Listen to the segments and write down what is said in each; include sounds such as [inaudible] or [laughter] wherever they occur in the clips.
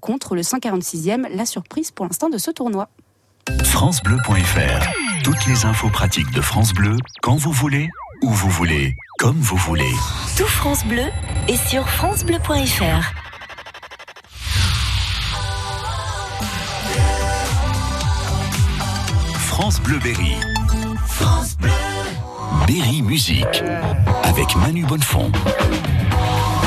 contre le 146e, la surprise pour l'instant de ce tournoi. FranceBleu.fr Toutes les infos pratiques de France Bleu, quand vous voulez, où vous voulez, comme vous voulez. Tout France Bleu est sur FranceBleu.fr. France Bleu Berry. France Bleu. Berry Musique. Avec Manu Bonnefond.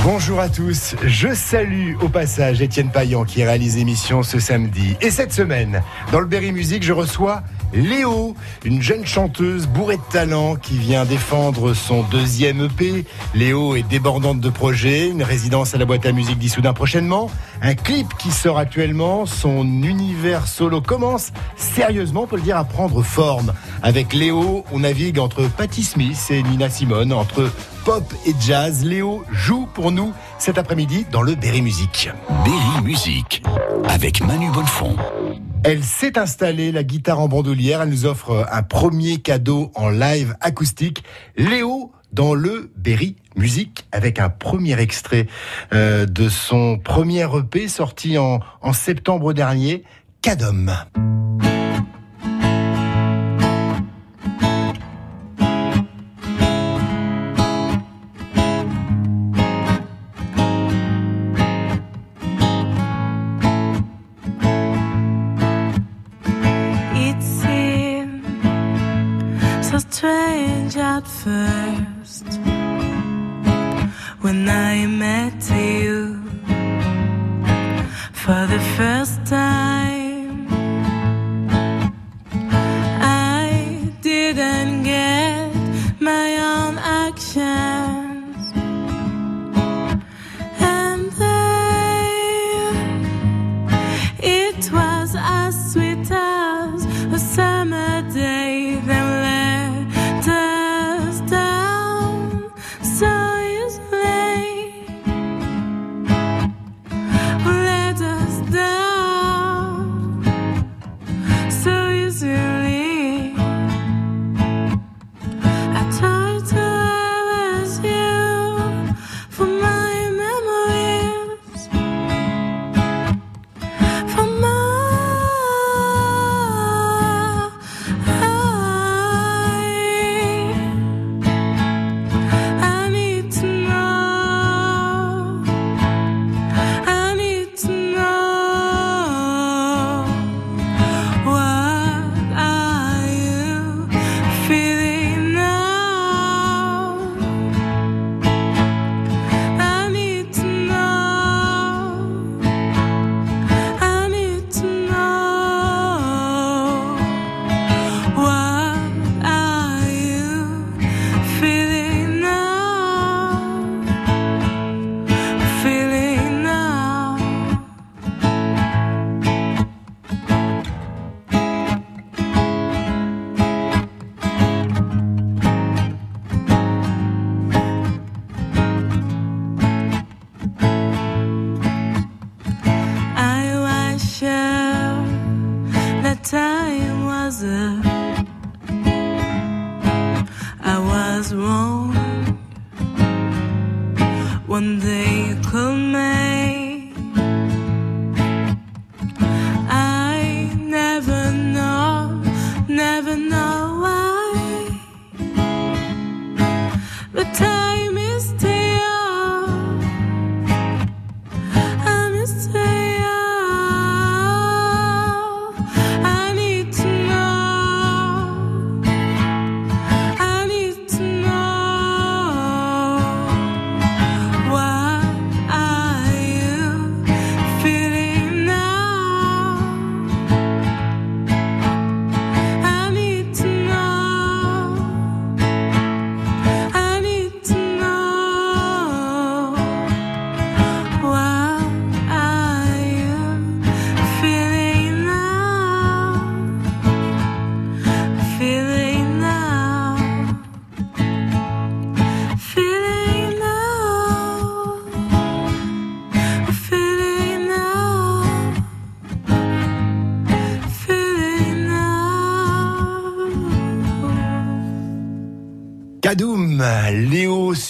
Bonjour à tous, je salue au passage Étienne Payan qui réalise l'émission ce samedi. Et cette semaine, dans le Berry Musique, je reçois Léo, une jeune chanteuse bourrée de talent qui vient défendre son deuxième EP. Léo est débordante de projets, une résidence à la boîte à musique d'Issoudun prochainement, un clip qui sort actuellement, son univers solo commence sérieusement, on peut le dire, à prendre forme. Avec Léo, on navigue entre Patti Smith et Nina Simone, entre pop et jazz. Léo joue pour nous cet après-midi dans le Berry Musique. Berry Musique avec Manu Bonnefond. Elle s'est installée, la guitare en bandoulière. Elle nous offre un premier cadeau en live acoustique. Léo dans le Berry Musique avec un premier extrait euh, de son premier EP sorti en, en septembre dernier, Cadom. Was wrong. One day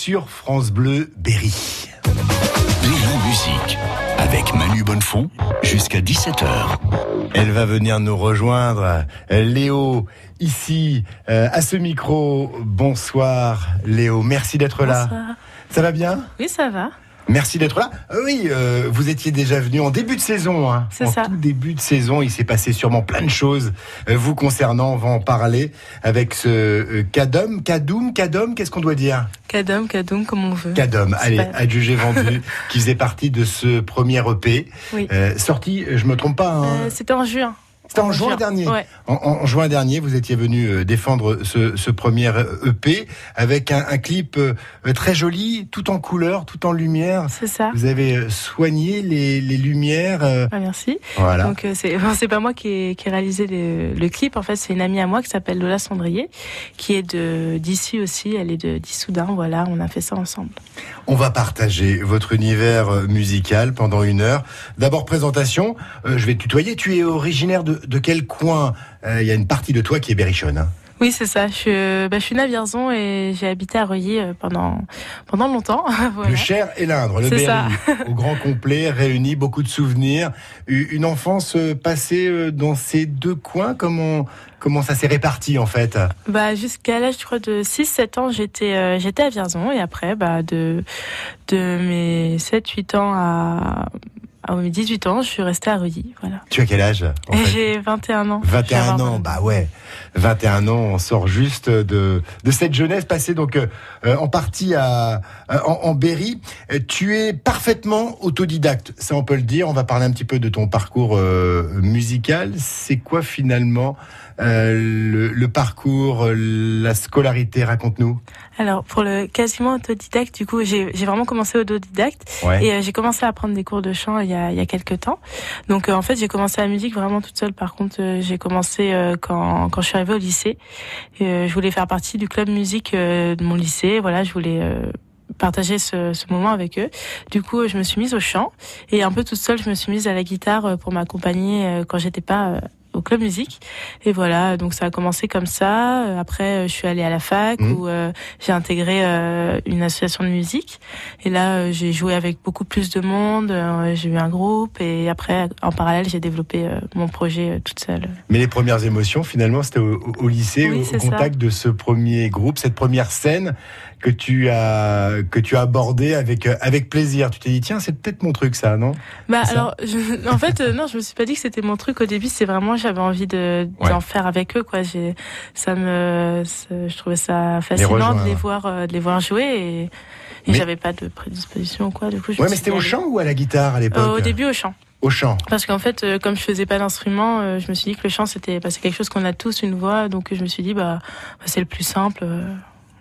sur France Bleu Berry. Berry Musique. Musique avec Manu Bonnefond jusqu'à 17h. Elle va venir nous rejoindre. Léo, ici, euh, à ce micro. Bonsoir, Léo. Merci d'être là. Bonsoir. Ça va bien? Oui, ça va. Merci d'être là. Euh, oui, euh, vous étiez déjà venu en début de saison. Hein. En ça. tout début de saison, il s'est passé sûrement plein de choses euh, vous concernant. On va en parler avec ce euh, Kadom, Kadoum, Kadom, qu'est-ce qu'on doit dire? Kadom, Kadoum, comme on veut. Kadom, allez, pas- adjugé vendu, [laughs] qui faisait partie de ce premier EP. Oui. Euh, sorti, je me trompe pas, hein, Euh, C'était en juin. C'était en juin dernier. Ouais. En, en juin dernier, vous étiez venu euh, défendre ce, ce premier EP avec un, un clip euh, très joli, tout en couleur, tout en lumière. C'est ça. Vous avez euh, soigné les, les lumières. euh, Ah, merci. voilà. Donc euh, c'est [laughs] bon, pas moi qui ai, qui ai réalisé le, le clip. En fait, c'est une amie à moi qui s'appelle Lola Cendrier, qui est de d'ici aussi. Elle est de d'Issoudun. Voilà, on a fait ça ensemble. On va partager votre univers euh, musical pendant une heure. D'abord, présentation. Euh, je vais te tutoyer. Tu es originaire de, de quel coin Euh, Il y a une partie de toi qui est berrichonne. hein. Oui, c'est ça. Je suis, bah, je suis née à Vierzon et j'ai habité à Reuilly euh, pendant pendant longtemps. [laughs] voilà. Le Cher et l'Indre, le Berry, au grand complet, réuni, beaucoup de souvenirs. Une enfance euh, passée dans ces deux coins, comment, comment ça s'est réparti en fait Bah jusqu'à l'âge je crois de 6 7 ans, j'étais euh, j'étais à Vierzon et après bah de de mes 7 8 ans à à mes 18 ans, je suis restée à Reuilly, voilà. Tu as quel âge fait j'ai 21 ans. Je vais 21 avoir ans, 22. bah ouais, 21 ans, on sort juste de, de cette jeunesse passée donc euh, en partie à, euh, en, en Berry. Euh, Tu es parfaitement autodidacte, ça on peut le dire. On va parler un petit peu de ton parcours euh, musical. C'est quoi finalement le, le parcours, la scolarité? Raconte-nous. Alors pour le quasiment autodidacte, du coup j'ai vraiment commencé autodidacte Ouais. et euh, j'ai commencé à prendre des cours de chant il y a il y a quelques temps. Donc euh, en fait j'ai commencé la musique vraiment toute seule. Par contre euh, j'ai commencé euh, quand quand je suis arrivée au lycée. Euh, je voulais faire partie du club musique euh, de mon lycée. Voilà, je voulais euh, partager ce, ce moment avec eux. Du coup, euh, je me suis mise au chant et un peu toute seule, je me suis mise à la guitare euh, pour m'accompagner euh, quand j'étais pas au club musique. Et voilà, donc ça a commencé comme ça. Euh, Après, euh, je suis allée à la fac Mhm. où euh, j'ai intégré euh, une association de musique. Et là, j'ai joué avec beaucoup plus de monde. j'ai eu un groupe et après, en parallèle, j'ai développé mon projet toute seule. Mais les premières émotions, finalement, c'était au, lycée, Oui, au, au c'est ça. contact de ce premier groupe, cette première scène que tu as que tu as abordée avec euh, avec plaisir. Tu t'es dit tiens, c'est peut-être mon truc ça, non? Bah ça? alors, je- en fait, euh, non, je me suis pas dit que c'était mon truc au début. C'est vraiment, j'avais envie de Ouais. d'en faire avec eux, quoi. J'ai, ça me, je trouvais ça fascinant de les voir, euh, de les voir jouer et, et Mais- j'avais pas de prédisposition, quoi. Du coup, je Ouais, mais c'était au chant ou à la guitare à l'époque? Euh, au début au chant, Au chant. parce qu'en fait, euh, comme je faisais pas d'instrument, euh, je me suis dit que le chant c'était, bah, c'est quelque chose qu'on a tous une voix, donc je me suis dit bah, bah, c'est le plus simple, euh,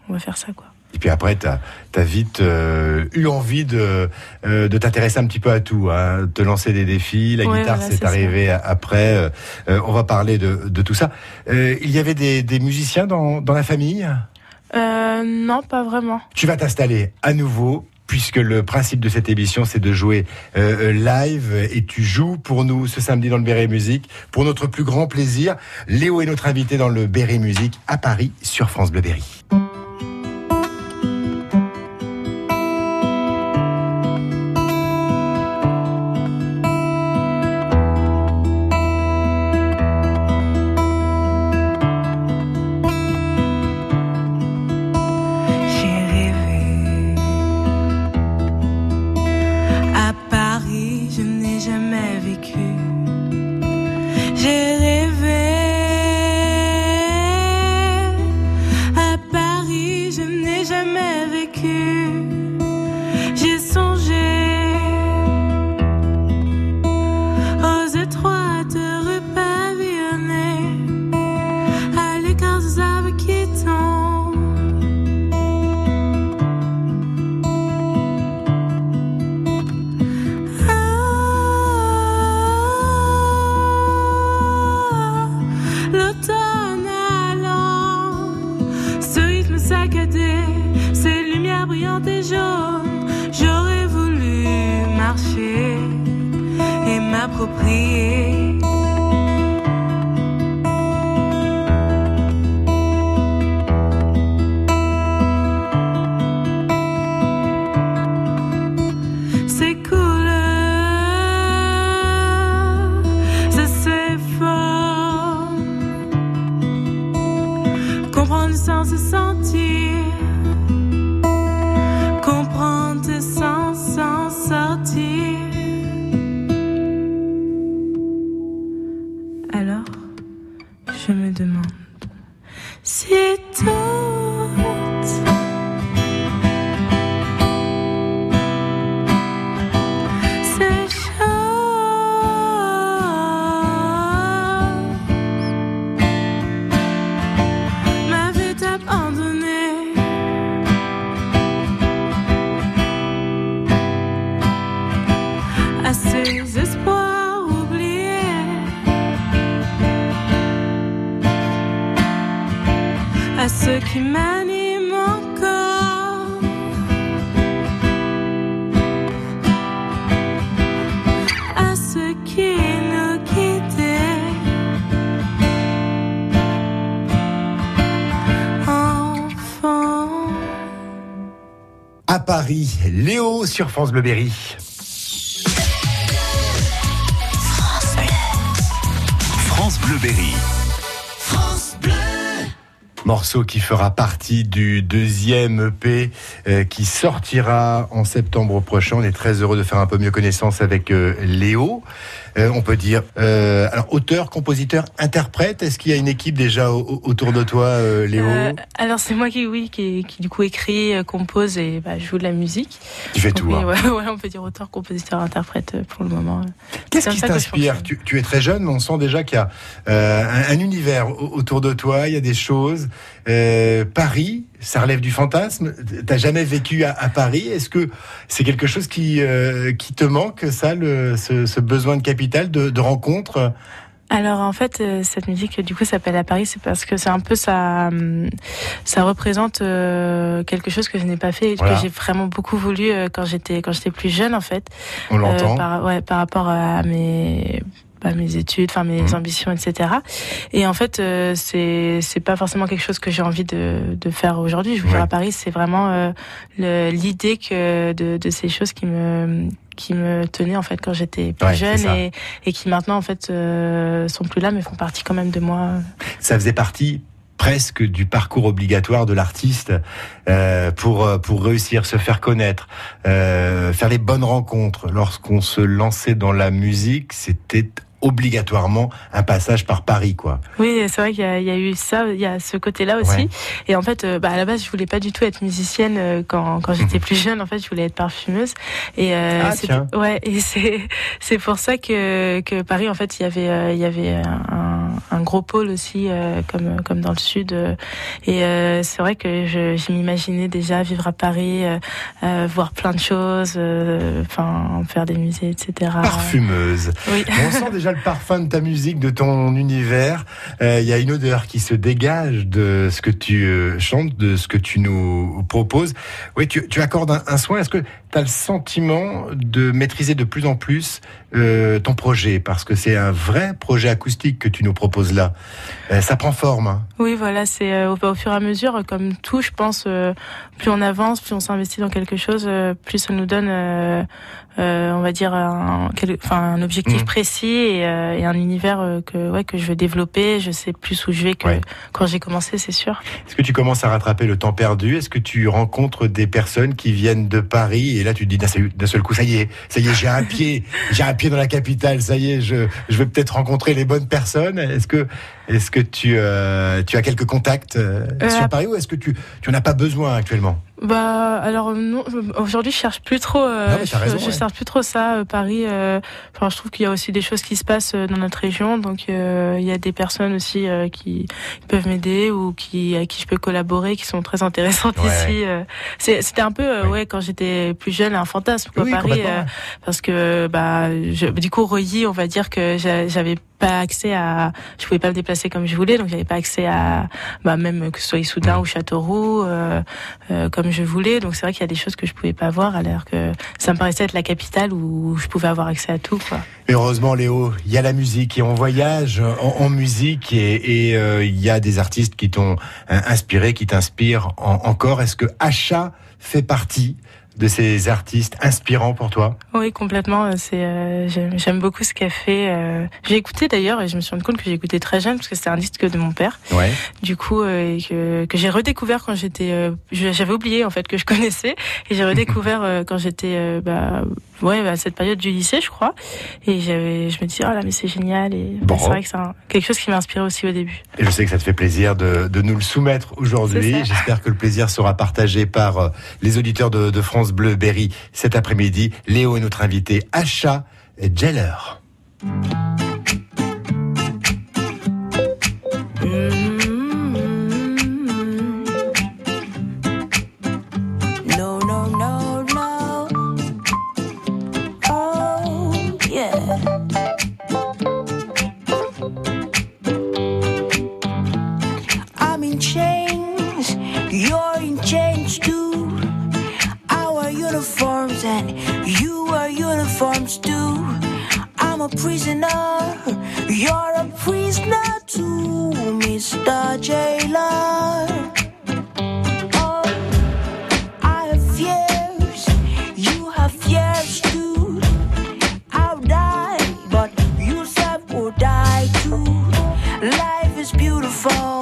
on va faire ça, quoi. Et puis après, tu as, vite euh, eu envie de, euh, de t'intéresser un petit peu à tout, hein, te lancer des défis. La Ouais, guitare, voilà, c'est ça. arrivé après. euh, on va parler de, de tout ça. Il y avait des, des musiciens dans, dans la famille? Non, pas vraiment. Tu vas t'installer à nouveau. Puisque le principe de cette émission, c'est de jouer euh, live et tu joues pour nous ce samedi dans le Béret Musique pour notre plus grand plaisir. Léo est notre invité dans le Béret Musique à Paris sur France Bleu Berry. Paris, Léo sur France Bleu Berry. France Bleu Berry. Morceau qui fera partie du deuxième EP euh, qui sortira en septembre prochain. On est très heureux de faire un peu mieux connaissance avec euh, Léo. Euh, on peut dire, euh, alors auteur, compositeur, interprète. Est-ce qu'il y a une équipe déjà au- au- autour de toi, euh, Léo Euh, alors c'est moi qui oui qui, qui du coup écrit, compose et bah, joue de la musique. Tu fais tout. Oui, hein. ouais, [laughs] ouais, on peut dire auteur, compositeur, interprète pour le moment. Qu'est-ce qui t'inspire? tu, tu es très jeune, mais on sent déjà qu'il y a euh, un, un univers au- autour de toi. Il y a des choses. Euh, Paris, ça relève du fantasme. T'as jamais vécu à, à Paris Est-ce que c'est quelque chose qui euh, qui te manque, ça, le, ce, ce besoin de capital, de, de rencontres Alors en fait euh, cette musique du coup s'appelle à Paris, c'est parce que c'est un peu ça hum, ça représente euh, quelque chose que je n'ai pas fait et Voilà. que j'ai vraiment beaucoup voulu euh, quand j'étais quand j'étais plus jeune en fait. On l'entend. Euh, par, ouais, par rapport à mes bah, mes études, enfin mes Mhm. ambitions, etc. Et en fait, euh, c'est c'est pas forcément quelque chose que j'ai envie de, de faire aujourd'hui. Je veux Ouais. à Paris, c'est vraiment euh, l'idée que de, de ces choses qui me qui me tenaient en fait quand j'étais plus Ouais, jeune et, et qui maintenant en fait euh, sont plus là mais font partie quand même de moi. ça faisait partie presque du parcours obligatoire de l'artiste euh, pour pour réussir, se faire connaître, euh, faire les bonnes rencontres. Lorsqu'on se lançait dans la musique, c'était obligatoirement un passage par Paris, quoi. Oui, c'est vrai qu'il y, a- il y a eu ça, il y a ce côté-là aussi. Ouais. Et en fait, euh, bah, à la base, je voulais pas du tout être musicienne euh, quand, quand j'étais Mhm. plus jeune. En fait, je voulais être parfumeuse. Et euh, Ah, c'est- ouais, et [laughs] c'est c'est pour ça que que Paris, en fait, il y avait euh, il y avait un, un gros pôle aussi, euh, comme comme dans le sud. euh, et euh, c'est vrai que je, je m'imaginais déjà vivre à Paris, voir plein de choses, enfin faire des musées, etc. Parfumeuse. Oui. [laughs] On sent déjà le parfum de ta musique, de ton univers. Il y a une odeur qui se dégage de ce que tu chantes, de ce que tu nous proposes. Oui, tu, tu accordes un, un soin. Est-ce que le sentiment de maîtriser de plus en plus euh, ton projet Parce que c'est un vrai projet acoustique que tu nous proposes là. Euh, ça prend forme. hein. Oui, voilà, c'est euh, au, au fur et à mesure, comme tout, je pense, plus on avance, plus on s'investit dans quelque chose, plus ça nous donne, on va dire, un, quel- enfin, un objectif Mhm. précis et, euh, et un univers euh, que, ouais, que je veux développer. Je sais plus où je vais que Ouais. quand j'ai commencé, c'est sûr. Est-ce que tu commences à rattraper le temps perdu? Est-ce que tu rencontres des personnes qui viennent de Paris et là tu te dis d'un seul- d'un seul coup ça y est, ça y est, j'ai un pied, [laughs] j'ai un pied dans la capitale, ça y est, je, je vais peut-être rencontrer les bonnes personnes? Est-ce que est-ce que tu euh, tu as quelques contacts euh, Euh, sur Paris ou est-ce que tu tu en as pas besoin actuellement? Bah alors non, aujourd'hui je cherche plus trop. euh, Non, je, raison, je ouais. cherche plus trop ça. euh, Paris. euh, Enfin, je trouve qu'il y a aussi des choses qui se passent euh, dans notre région, donc euh, il y a des personnes aussi euh, qui peuvent m'aider ou qui à qui je peux collaborer, qui sont très intéressantes Ouais. ici. euh. C'est- C'était un peu Oui. ouais quand j'étais plus jeune un fantasme quoi Oui, Paris. euh, parce que bah je, du coup Reuilly on va dire que j'a- j'avais pas accès à je pouvais pas me déplacer comme je voulais donc j'avais pas accès à bah même que ce soit Issoudun ou Châteauroux euh, euh, comme je voulais donc c'est vrai qu'il y a des choses que je pouvais pas voir alors que ça me paraissait être la capitale où je pouvais avoir accès à tout quoi Heureusement, Léo, il y a la musique et on voyage en, musique et euh, il y a des artistes qui t'ont euh, inspiré, qui t'inspirent en- encore. Est-ce que Achat fait partie de ces artistes inspirants pour toi oui complètement. Euh, c'est euh, j'aime j'aime beaucoup ce qu'elle fait euh, j'ai écouté d'ailleurs et je me suis rendu compte que j'ai écouté très jeune parce que c'était un disque de mon père. Ouais. du coup euh, et que, que j'ai redécouvert quand j'étais euh, j'avais oublié en fait que je [laughs] connaissais. Et j'ai redécouvert euh, quand j'étais euh, bah ouais à cette période du lycée je crois et j'avais je me dis oh là mais c'est génial et bah, Bon. c'est vrai que c'est un- quelque chose qui m'a inspiré aussi au début Et je sais que ça te fait plaisir de, de nous le soumettre aujourd'hui. J'espère que le plaisir sera partagé par euh, les auditeurs de, de France Bleu Berry cet après-midi. Léo est notre invité. Achat Jeller. you wear uniforms too. I'm a prisoner, you're a prisoner too, Mr. Jailer. Oh, I have fears, you have fears too. I'll die, but you said will die too. Life is beautiful.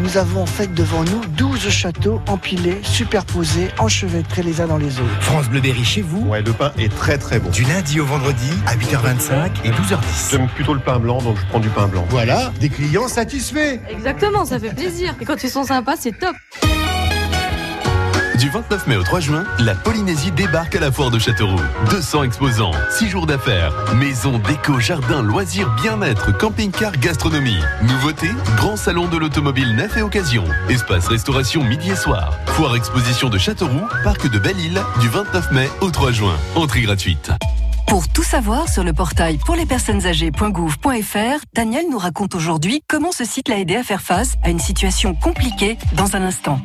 Nous avons en fait devant nous 12 châteaux empilés, superposés, enchevêtrés les uns dans les autres. France Bleu Berry chez vous, Ouais, le pain est très très bon. du lundi au vendredi à 8h25 et 12h10. J'aime plutôt le pain blanc, donc je prends du pain blanc. Voilà, des clients satisfaits. Exactement, ça fait plaisir. Et quand ils sont sympas, c'est top. Du 29 mai au 3 juin, la Polynésie débarque à la foire de Châteauroux. 200 exposants, 6 jours d'affaires, maison, déco, jardin, loisirs, bien-être, camping-car, gastronomie. Nouveauté, grand salon de l'automobile neuf et occasion. Espace restauration midi et soir. Foire exposition de Châteauroux, parc de Belle-Île, du 29 mai au 3 juin. Entrée gratuite. Pour tout savoir sur le portail pour les personnes âgées.gouv.fr, Daniel nous raconte aujourd'hui comment ce site l'a aidé à faire face à une situation compliquée dans un instant.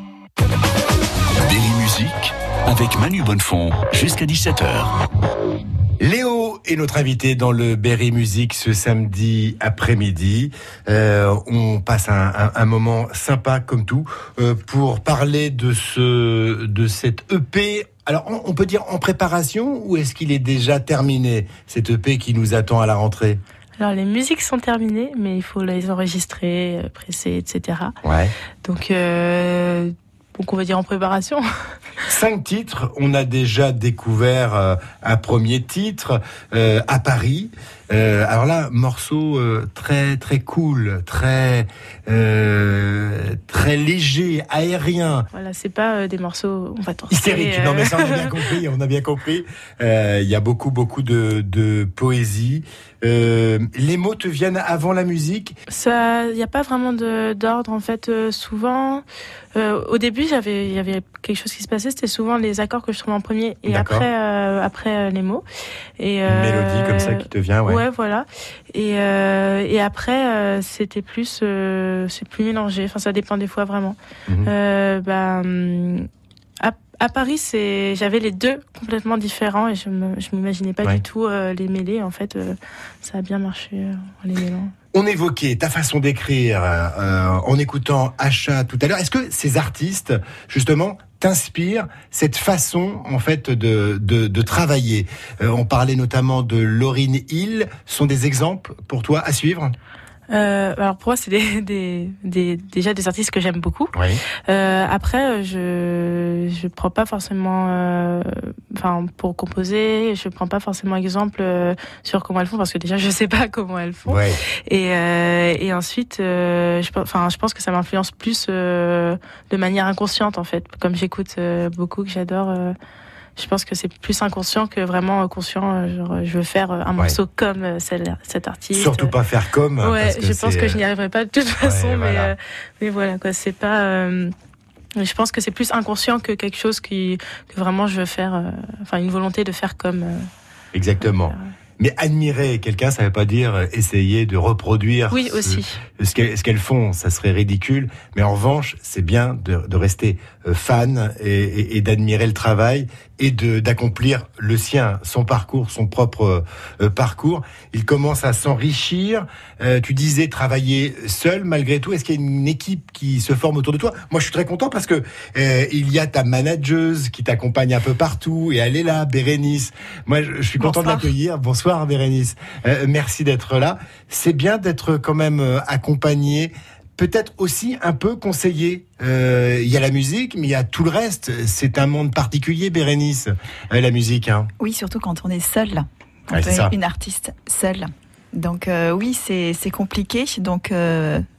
Musique avec Manu Bonnefond jusqu'à 17h. Léo est notre invité dans le Berry Music ce samedi après-midi. Euh, on passe un, un- un moment sympa comme tout euh, pour parler de ce de cette EP. Alors on, on peut dire en préparation ou est-ce qu'il est déjà terminé cet EP qui nous attend à la rentrée? Alors les musiques sont terminées, mais il faut les enregistrer, euh, presser, etc. Ouais. Donc, euh, donc on va dire en préparation. [laughs] Cinq titres. On a déjà découvert euh, un premier titre euh, à Paris. Euh, alors là, morceau euh, très très cool, très euh, très léger, aérien. Voilà, c'est pas euh, des morceaux, on va Hystérique, non mais ça on a bien [laughs] compris, on a bien compris. Euh, Il y a beaucoup beaucoup de, de poésie. Euh, les mots te viennent avant la musique. Ça, il n'y a pas vraiment d'ordre en fait. euh, souvent, euh, au début, j'avais, il y avait quelque chose qui se passait. C'était souvent les accords que je trouvais en premier et après, après les mots. Et Une mélodie comme ça qui te vient, ouais. Ouais, voilà. Et et après, c'était plus, c'est plus mélangé. Enfin, ça dépend des fois vraiment. Bah, hum, à, Paris, c'est, j'avais les deux complètement différents et je je m'imaginais pas Ouais. du tout euh, les mêler. En fait, euh, ça a bien marché euh, en les mêlant. On évoquait ta façon d'écrire euh, en écoutant Achat tout à l'heure. Est-ce que ces artistes, justement, t'inspirent cette façon, en fait, de, de, de travailler? Euh, On parlait notamment de Laurine Hill. Ce sont des exemples pour toi à suivre? Euh, alors pour moi, c'est des, [laughs] des, des, déjà des artistes que j'aime beaucoup. Oui. Euh, après, je je prends pas forcément, euh, enfin pour composer, je prends pas forcément exemple euh, sur comment elles font parce que déjà [laughs] je sais pas comment elles font. Ouais. Et euh, et ensuite, euh, je pense- enfin je pense que ça m'influence plus euh, de manière inconsciente en fait. Comme j'écoute euh, beaucoup, que j'adore. Euh, je pense que c'est plus inconscient que vraiment euh, conscient. euh, Genre, je veux faire euh, un morceau comme euh, celle, cet artiste. Surtout pas faire comme. Ouais, parce que je pense que je n'y arriverai pas de toute façon, mais, voilà. euh, mais voilà, quoi, c'est pas. euh, je pense que c'est plus inconscient que quelque chose qui, que vraiment je veux faire, euh, enfin une volonté de faire comme. euh, Exactement. Mais admirer quelqu'un, ça ne veut pas dire essayer de reproduire Oui, ce- aussi. ce qu'elles font. Ça serait ridicule. Mais en revanche, c'est bien de, de rester euh, fan et, et- et d'admirer le travail et de d'accomplir le sien, son parcours, son propre euh, parcours. Il commence à s'enrichir. Euh, tu disais travailler seul malgré tout. Est-ce qu'il y a une équipe qui se forme autour de toi? Moi, je suis très content parce que euh, il y a ta manageuse qui t'accompagne un peu partout et elle est là, Bérénice. Moi, je, je suis content Bonsoir. de l'accueillir. Bonsoir, Bérénice. Euh, merci d'être là. C'est bien d'être quand même euh, accompagné. Peut-être aussi un peu conseillé. Euh, Il y a la musique, mais il y a tout le reste. C'est un monde particulier, Bérénice, euh, la musique. Hein. Oui, surtout quand on est seul, quand Ouais, on est une artiste seule. Donc euh, oui, c'est c'est compliqué. Donc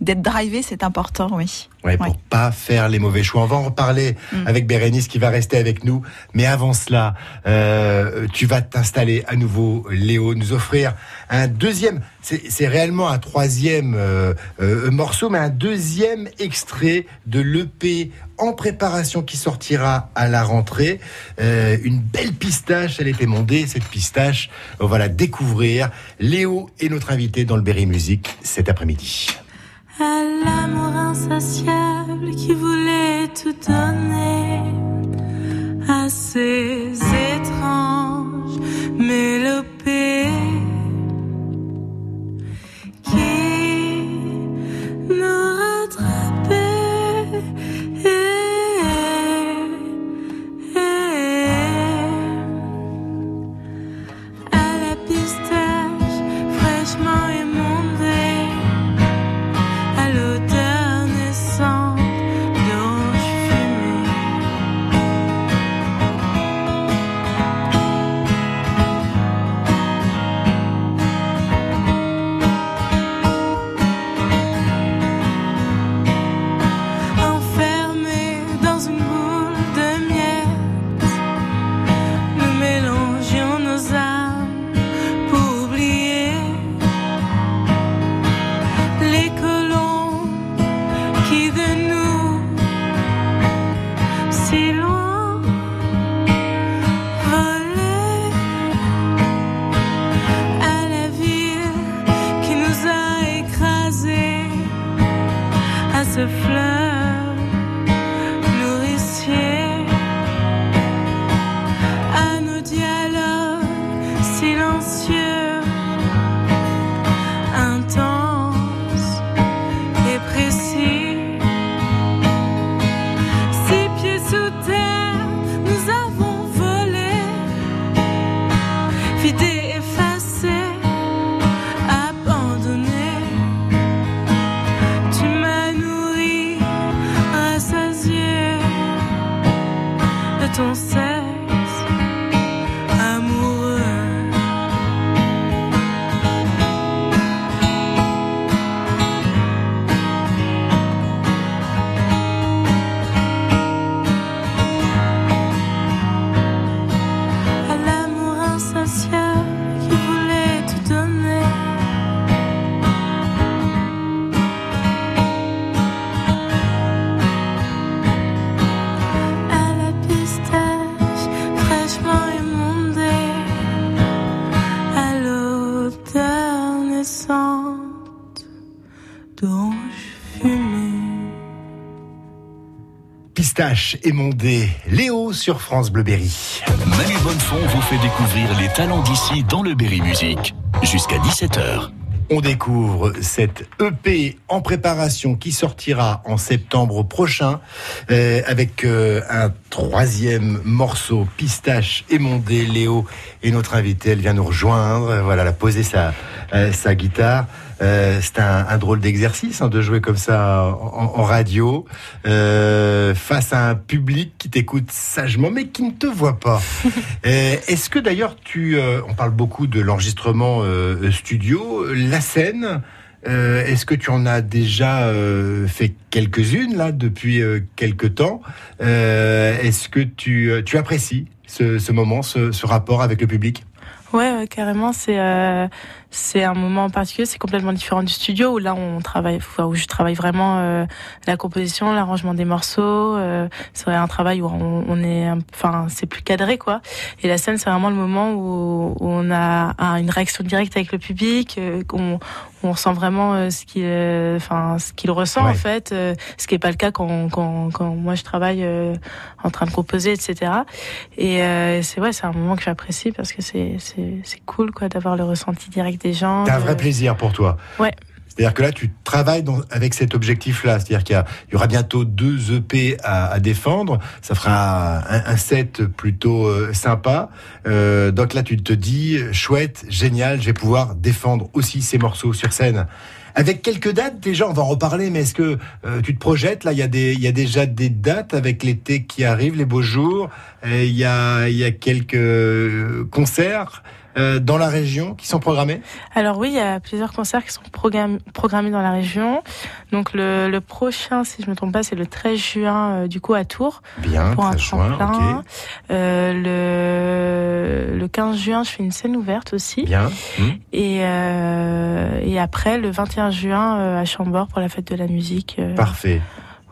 d'être drivé, c'est important, oui. Ouais, pour pas faire les mauvais choix. On va en reparler Mm. avec Bérénice qui va rester avec nous. Mais avant cela, euh, tu vas t'installer à nouveau, Léo, nous offrir un deuxième, c'est réellement un troisième euh, euh, morceau, mais un deuxième extrait de l'EP en préparation qui sortira à la rentrée. Euh, une belle pistache, elle était mondée, cette pistache. On va la découvrir. Léo est notre invité dans le Berry Music cet après-midi. À l'amour insatiable qui voulait tout donner à ces étranges mélopées Pistache émondé, Léo sur France Bleu Berry. Manu Bonnefond vous fait découvrir les talents d'ici dans le Berry Music. Jusqu'à 17h. On découvre cette EP en préparation qui sortira en septembre prochain euh, avec euh, un troisième morceau pistache émondé. Léo est notre invité, elle vient nous rejoindre. Voilà, elle a posé sa, euh, sa guitare. Euh, c'est un, un drôle d'exercice hein, de jouer comme ça en, en radio euh, face à un public qui t'écoute sagement mais qui ne te voit pas. [laughs] Euh, Est-ce que d'ailleurs tu, euh, on parle beaucoup de l'enregistrement euh, studio, la scène. euh, Est-ce que tu en as déjà euh, fait quelques-unes là depuis euh, quelques temps? Euh, Est-ce que tu, euh, tu apprécies ce, ce moment, ce, ce rapport avec le public? Ouais, ouais, carrément, c'est euh, c'est un moment particulier, c'est complètement différent du studio où là on travaille, où je travaille vraiment euh, la composition, l'arrangement des morceaux. Euh, c'est un travail où on, on est, enfin c'est plus cadré quoi. Et la scène c'est vraiment le moment où, où on a un- une réaction directe avec le public, euh, qu'on on ressent vraiment euh, ce qu'il, euh, enfin ce qu'il ressent Ouais. en fait, euh, ce qui est pas le cas quand, quand, quand moi je travaille euh, en train de composer, etc. Et euh, c'est ouais, c'est un moment que j'apprécie parce que c'est c'est c'est cool quoi d'avoir le ressenti direct des gens. C'est un vrai plaisir pour toi. Ouais. C'est-à-dire que là, tu travailles dans- avec cet objectif-là. C'est-à-dire qu'il y, aura bientôt deux EP à, à défendre. Ça fera un, un set plutôt euh, sympa. Euh, donc là, tu te dis, chouette, génial, je vais pouvoir défendre aussi ces morceaux sur scène. Avec quelques dates déjà, on va en reparler, mais est-ce que euh, tu te projettes? Là, il y, a des, il y a déjà des dates avec l'été qui arrive, les beaux jours. Il y, a, il y a quelques euh, concerts euh, dans la région qui sont programmés Alors oui, il y a plusieurs concerts qui sont programmés, programmés dans la région. Donc le, le prochain, si je me trompe pas, c'est le 13 juin euh, du coup à Tours Bien, pour un 13 juin, tremplin. ok. Euh, le, le 15 juin, je fais une scène ouverte aussi. Bien. Hmm. Et, et après, le 21 juin à Chambord pour la fête de la musique. Parfait.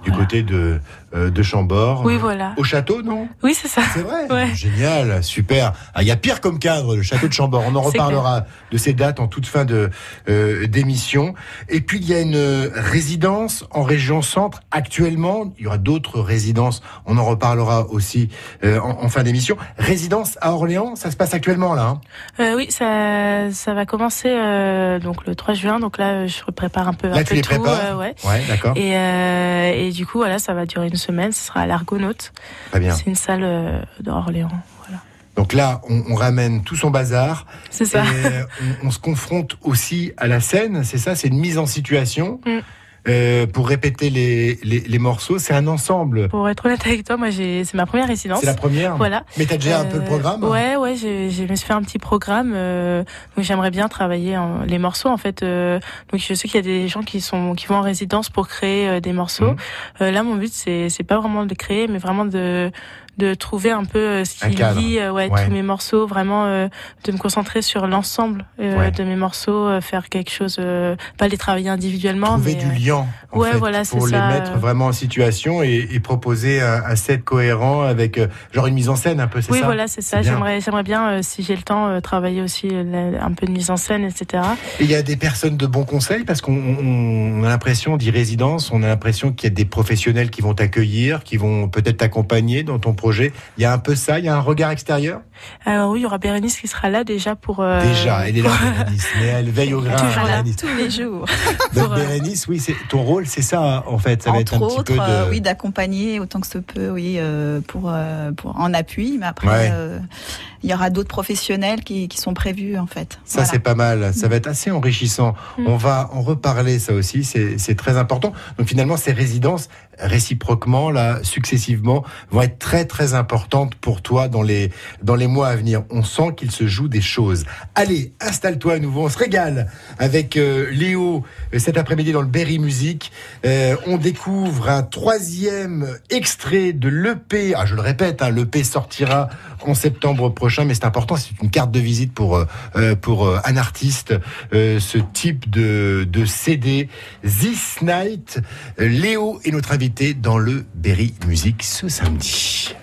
Du côté de, euh, de Chambord. Oui, voilà. Au château, non? Oui, c'est ça. C'est vrai? Ouais. Génial, super. Ah, Il y a pire comme cadre, le château de Chambord. On en reparlera de ces dates en toute fin de euh, d'émission. Et puis il y a une euh, résidence en région centre actuellement. Il y aura d'autres résidences. On en reparlera aussi euh, en, en fin d'émission. Résidence à Orléans, ça se passe actuellement là. hein? Euh, oui, ça, ça va commencer euh, donc le 3 juin. Donc là, je prépare un peu, Là, un tu peu les tout. prépares? ouais. Ouais, d'accord. Et, euh, et du coup, voilà, ça va durer une semaine. Ce sera à l'Argonaute. Très bien. C'est une salle euh, d'Orléans. Voilà. Donc là, on, on ramène tout son bazar. C'est ça. Et euh, on, on se confronte aussi à la scène, c'est ça, c'est une mise en situation Mm. Euh, pour répéter les, les, les morceaux. C'est un ensemble. Pour être honnête avec toi, moi, j'ai, c'est ma première résidence. C'est la première Voilà. Mais t'as déjà un peu le Euh, programme Ouais, ouais, je me suis fait un petit programme. euh, donc j'aimerais bien travailler en- les morceaux en fait. euh, donc je sais qu'il y a des gens qui sont qui vont en résidence pour créer des morceaux. Euh, là, mon but c'est pas vraiment de créer, mais vraiment de de trouver un peu euh, ce qui lie euh, ouais, Ouais. tous mes morceaux, vraiment euh, de me concentrer sur l'ensemble euh, Ouais. de mes morceaux, euh, faire quelque chose, euh, pas les travailler individuellement, Trouver mais du lien. en ouais, fait, voilà, c'est pour les ça, mettre vraiment en situation et, et proposer un, un set cohérent avec euh, genre une mise en scène un peu, c'est Oui, ça voilà, c'est ça. J'aimerais, j'aimerais bien, euh, si j'ai le temps, euh, travailler aussi un peu de mise en scène, etc. Et il y a des personnes de bons conseils parce qu'on on- on a l'impression d'y résidence, on a l'impression qu'il y a des professionnels qui vont t'accueillir, qui vont peut-être t'accompagner dans ton projet. Il y a un peu ça, il y a un regard extérieur? Alors oui, il y aura Bérénice qui sera là déjà pour. euh, Déjà, elle est là, Bérénice, mais elle veille au grain. Toujours là, Bérénice. tous les jours. [laughs] Donc, euh, Bérénice, oui, c'est ton rôle, c'est ça en fait. Ça va être Entre un petit autres, peu de. euh, oui, d'accompagner autant que se peut, oui, euh, pour, euh, pour en appui. Mais après, Ouais. euh, il y aura d'autres professionnels qui, qui sont prévus en fait. Ça, Voilà. c'est pas mal. Ça va être assez enrichissant. Mm. On va en reparler, ça aussi. C'est c'est très important. Donc, finalement, ces résidences, réciproquement, là, successivement, vont être très, très importantes pour toi dans les, dans les mois à venir. On sent qu'il se joue des choses. Allez, installe-toi à nouveau. On se régale avec euh, Léo euh, cet après-midi dans le Berry Music. Euh, on découvre un troisième extrait de l'EP. Ah, je le répète, hein, l'EP sortira en septembre prochain, mais c'est important. C'est une carte de visite pour, pour un artiste. ce type de, de CD. This Night, Léo est notre invité dans le Berry Music ce samedi.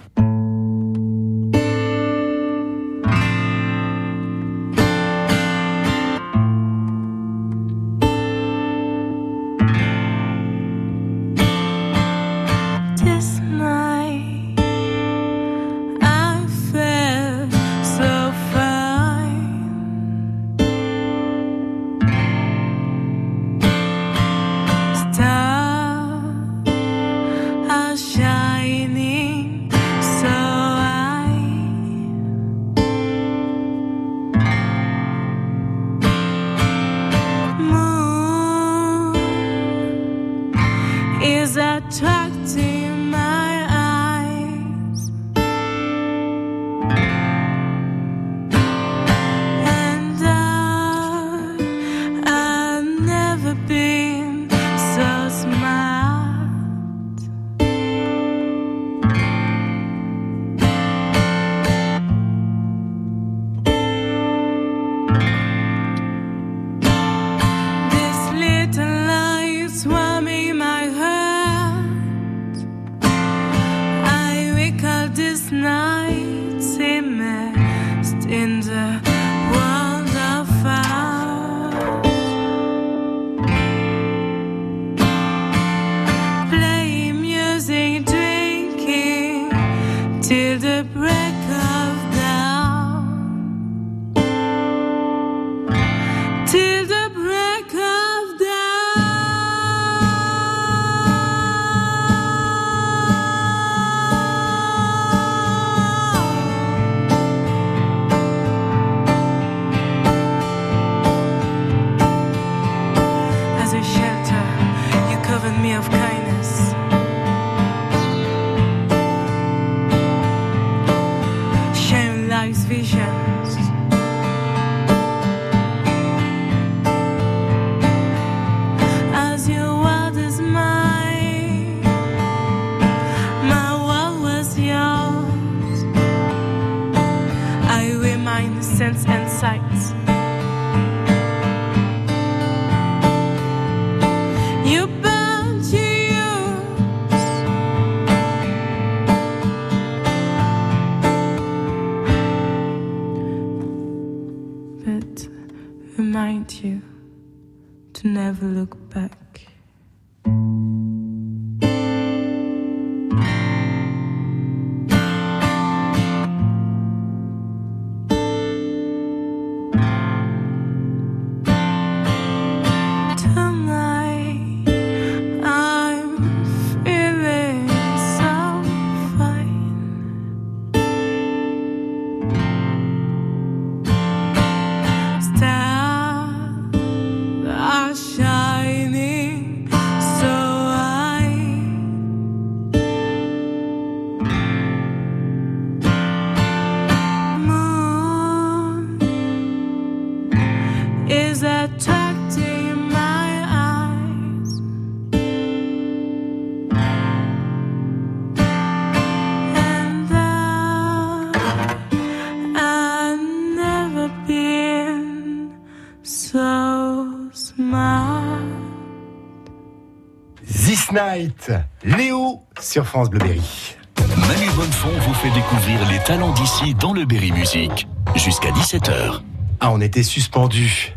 Léo sur France Bleu Berry. Manu Bonnefond vous fait découvrir les talents d'ici dans le Berry Music. Jusqu'à 17h. Ah, on était suspendu.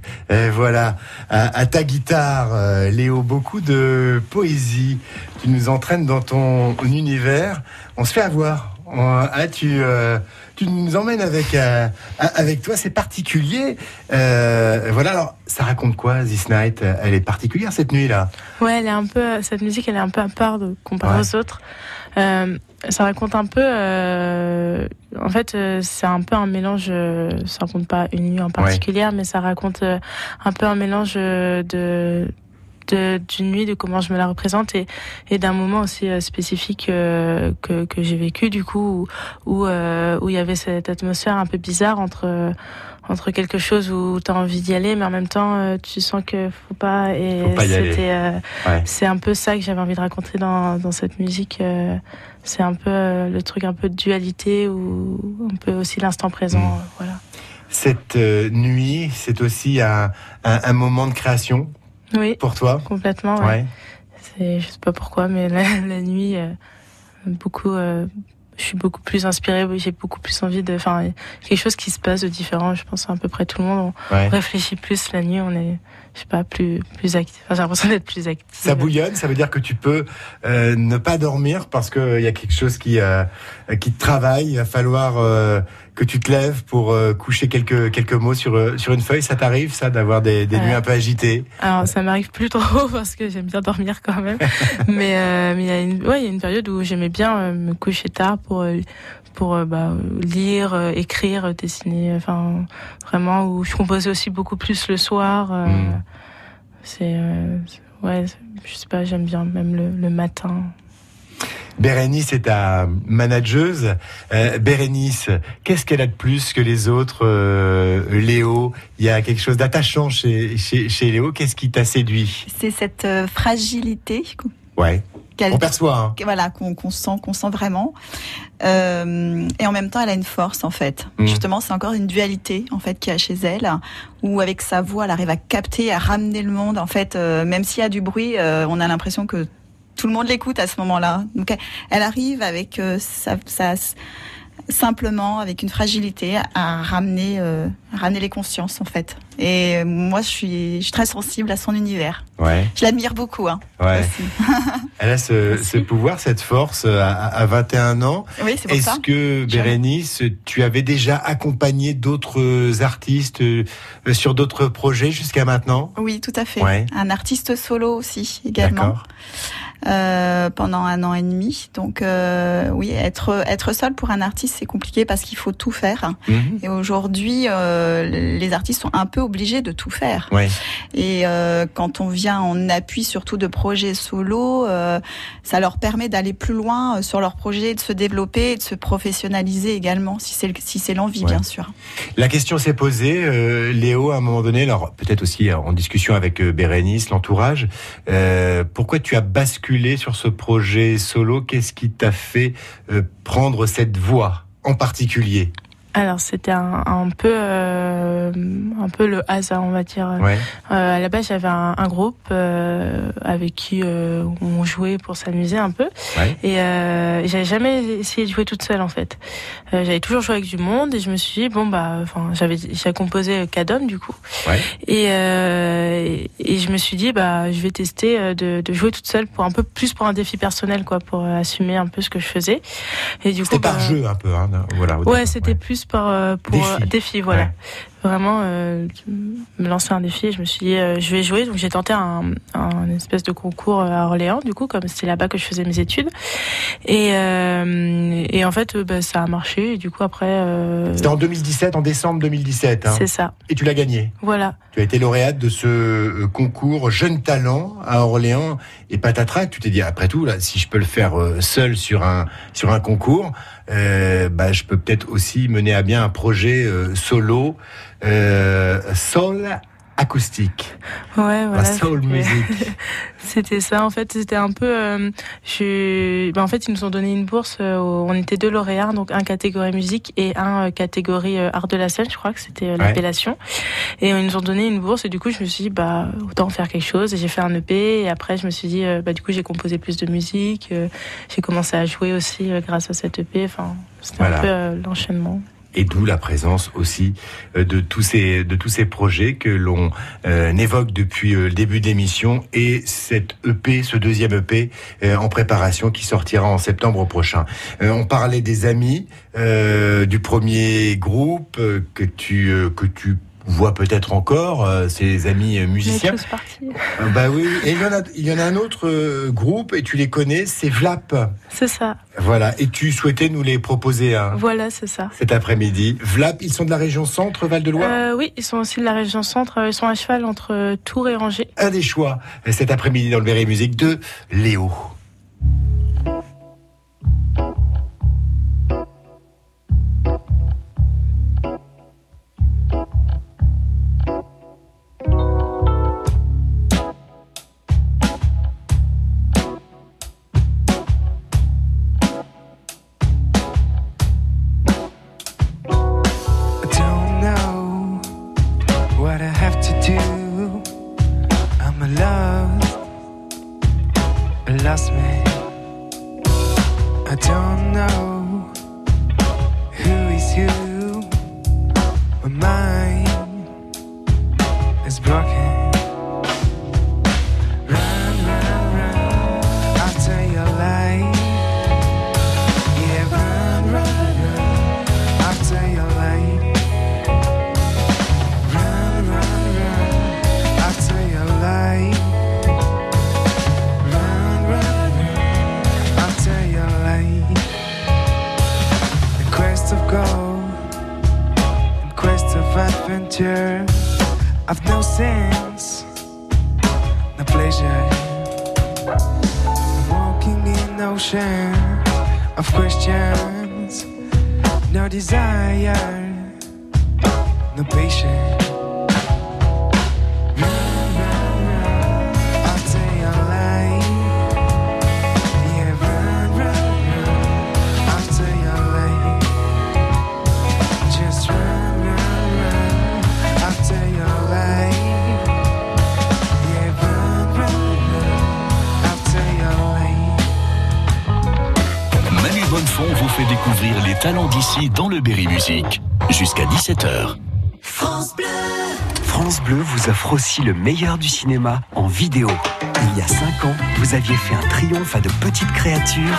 voilà, à, à ta guitare, euh, Léo, beaucoup de poésie. Tu nous entraînes dans ton univers. On se fait avoir. On- ah, tu, euh, tu nous emmènes avec, euh, avec toi. C'est particulier. Euh, voilà, alors, ça raconte quoi, This Night? Elle est particulière cette nuit-là? Ouais, elle est un peu, cette musique, elle est un peu à part de comparé Ouais. aux autres. Euh, ça raconte un peu, euh, en fait, euh, c'est un peu un mélange. euh, ça raconte pas une nuit en particulier, mais ça raconte euh, un peu un mélange euh, de- d'une nuit, de comment je me la représente et, et d'un moment aussi euh, spécifique euh, que, que j'ai vécu du coup où où, euh, où il y avait cette atmosphère un peu bizarre entre entre quelque chose où tu as envie d'y aller mais en même temps euh, tu sens que faut pas et c'était euh, Ouais. c'est un peu ça que j'avais envie de raconter dans, dans cette musique euh, c'est un peu le truc un peu de dualité ou un peu aussi l'instant présent Mm. voilà Cette nuit, c'est aussi un, un, un moment de création oui pour toi. complètement ouais. Ouais. C'est, je sais pas pourquoi, mais la, [laughs] la nuit, euh, beaucoup, euh, je suis beaucoup plus inspirée. J'ai beaucoup plus envie de, enfin, quelque chose qui se passe de différent. Je pense à, à peu près tout le monde. On Ouais. réfléchit plus la nuit. On est, je sais pas, plus, plus actif. Enfin, j'ai l'impression d'être plus actif. Ça bouillonne, ça veut dire que tu peux euh, ne pas dormir parce qu'il y a quelque chose qui, qui te travaille. Il va falloir que tu te lèves pour euh, coucher quelques, quelques mots sur, euh, sur une feuille. Ça t'arrive, ça, d'avoir des, des Ouais. nuits un peu agitées? Alors, ça m'arrive plus trop [laughs] parce que j'aime bien dormir quand même. [laughs] mais euh, mais il y a une, ouais, il y a une période où j'aimais bien euh, me coucher tard pour pour bah, lire, écrire, dessiner. Enfin, vraiment où je composais aussi beaucoup plus le soir. euh, Mm. C'est ouais, je sais pas, j'aime bien même le, le matin. Bérénice est ta manageuse. Euh, Bérénice, qu'est-ce qu'elle a de plus que les autres euh, Léo, il y a quelque chose d'attachant chez, chez, chez Léo. Qu'est-ce qui t'a séduit? C'est cette euh, fragilité Ouais. qu'elle On perçoit. hein. voilà qu'on qu'on sent qu'on sent vraiment Euh, et en même temps elle a une force en fait Mhm. justement c'est encore une dualité en fait qu'il y a chez elle où avec sa voix elle arrive à capter à ramener le monde en fait euh, même s'il y a du bruit euh, on a l'impression que tout le monde l'écoute à ce moment-là donc elle, elle arrive avec euh, sa, sa- simplement avec une fragilité à ramener euh, à ramener les consciences en fait et euh, moi je suis je suis très sensible à son univers Ouais. je l'admire beaucoup hein, Ouais. [laughs] Elle a ce, ce pouvoir, cette force à, à 21 ans. oui c'est Est-ce que, Bérénice, tu avais déjà accompagné d'autres artistes euh, sur d'autres projets jusqu'à maintenant? Oui, tout à fait. Ouais. Un artiste solo aussi également D'accord. Euh, pendant un an et demi. Donc euh, oui, être être seul pour un artiste c'est compliqué parce qu'il faut tout faire. Mhm. Et aujourd'hui, euh, les artistes sont un peu obligés de tout faire. Ouais. Et quand on vient en appui surtout de projets solo, ça leur permet d'aller plus loin sur leur projet, de se développer, et de se professionnaliser également, si c'est si c'est l'envie Ouais. bien sûr. La question s'est posée, Léo, à un moment donné, alors peut-être aussi en discussion avec Bérénice, l'entourage, pourquoi tu as basculé sur ce projet solo. Qu'est-ce qui t'a fait euh, prendre cette voie en particulier? Alors c'était un, un peu euh, un peu le hasard on va dire. Ouais. Euh, à la base j'avais un, un groupe euh, avec qui euh, on jouait pour s'amuser un peu Ouais. et euh, j'avais jamais essayé de jouer toute seule en fait. Euh, j'avais toujours joué avec du monde et je me suis dit bon bah enfin j'avais j'ai composé Cadom du coup Ouais. et, euh, et je me suis dit bah je vais tester de, de jouer toute seule pour un peu plus pour un défi personnel quoi pour assumer un peu ce que je faisais et du coup C'était par bah, jeu un peu, hein. Voilà. Ouais, c'était plus euh, pour Défi. euh, défi, voilà. Ouais. Vraiment euh, me lancer un défi. et Je me suis dit, euh, je vais jouer. Donc j'ai tenté un, un espèce de concours à Orléans, du coup, comme c'était là-bas que je faisais mes études. Et, euh, et en fait, bah, ça a marché. Et du coup, après, C'était en 2017, en décembre 2017. hein. c'est ça. Et tu l'as gagné. Voilà. Tu as été lauréate de ce concours Jeune Talent à Orléans et patatras. Tu t'es dit après tout là, si je peux le faire seul sur un sur un concours, euh, bah je peux peut-être aussi mener à bien un projet euh, solo euh, soul acoustique, Ouais, voilà. soul c'était- music. [laughs] C'était ça en fait, c'était un peu. euh, je, ben, en fait, ils nous ont donné une bourse. euh, on était deux lauréats, donc un catégorie musique et un euh, catégorie art de la scène, je crois que c'était Ouais. l'appellation. Et ils nous ont donné une bourse et du coup, je me suis dit bah autant faire quelque chose. Et j'ai fait un EP et après, je me suis dit bah du coup, j'ai composé plus de musique. j'ai commencé à jouer aussi grâce à cet EP. Enfin, c'était Voilà. un peu l'enchaînement. Et d'où la présence aussi euh, de tous ces de tous ces projets que l'on euh, évoque depuis euh, le début de l'émission et cette EP, ce deuxième EP en préparation qui sortira en septembre prochain. On parlait des amis du premier groupe que tu que tu vois peut-être encore euh, ces amis euh, musiciens. Euh, bah oui, et il y en a il y en a un autre euh, groupe et tu les connais, c'est Vlap. C'est ça. Voilà, et tu souhaitais nous les proposer hein, Voilà, c'est ça. cet après-midi. Vlap, ils sont de la région centre Val-de-Loire? Euh, oui, ils sont aussi de la région centre. Ils sont à cheval entre Tours et Angers. un des choix cet après-midi dans le Berry Musique de Léo. Sense, no pleasure. Walking in ocean of questions, no desire, no patience. Dans le Berry Musique. Jusqu'à 17h. France Bleu. France Bleu vous offre aussi le meilleur du cinéma en vidéo. Il y a 5 ans, vous aviez fait un triomphe à de petites créatures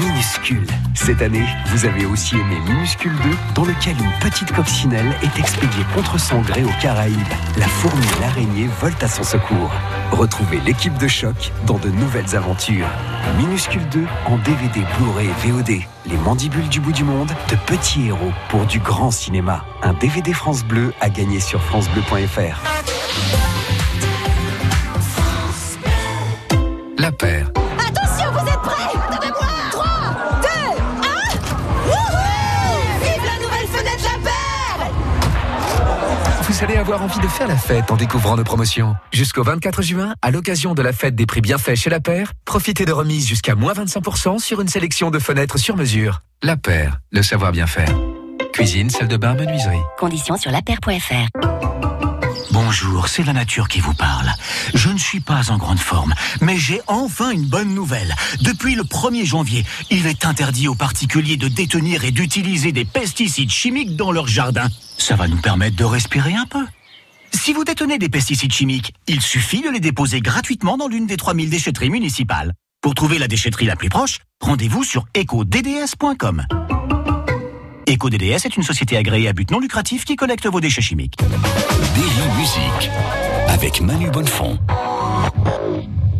minuscules. Cette année, vous avez aussi aimé Minuscule 2, dans lequel une petite coccinelle est expédiée contre son gré aux Caraïbes. La fourmi et l'araignée volent à son secours. Retrouvez l'équipe de choc dans de nouvelles aventures. Minuscule 2 en DVD, Blu-ray et VOD. Les mandibules du bout du monde, de petits héros pour du grand cinéma. Un DVD France Bleu à gagner sur francebleu.fr. avoir envie de faire la fête en découvrant nos promotions. Jusqu'au 24 juin, à l'occasion de la fête des prix bienfaits chez La Paire, profitez de remises jusqu'à moins 25% sur une sélection de fenêtres sur mesure. La Paire, le savoir bien faire. Cuisine, salle de bain, menuiserie. Conditions sur laper.fr. Bonjour, c'est la nature qui vous parle. Je ne suis pas en grande forme, mais j'ai enfin une bonne nouvelle. Depuis le 1er janvier, il est interdit aux particuliers de détenir et d'utiliser des pesticides chimiques dans leur jardin. Ça va nous permettre de respirer un peu. Si vous détenez des pesticides chimiques, il suffit de les déposer gratuitement dans l'une des 3000 déchetteries municipales. Pour trouver la déchetterie la plus proche, rendez-vous sur ecodds.com. EcoDDS est une société agréée à but non lucratif qui collecte vos déchets chimiques. Berry Musique avec Manu Bonnefond.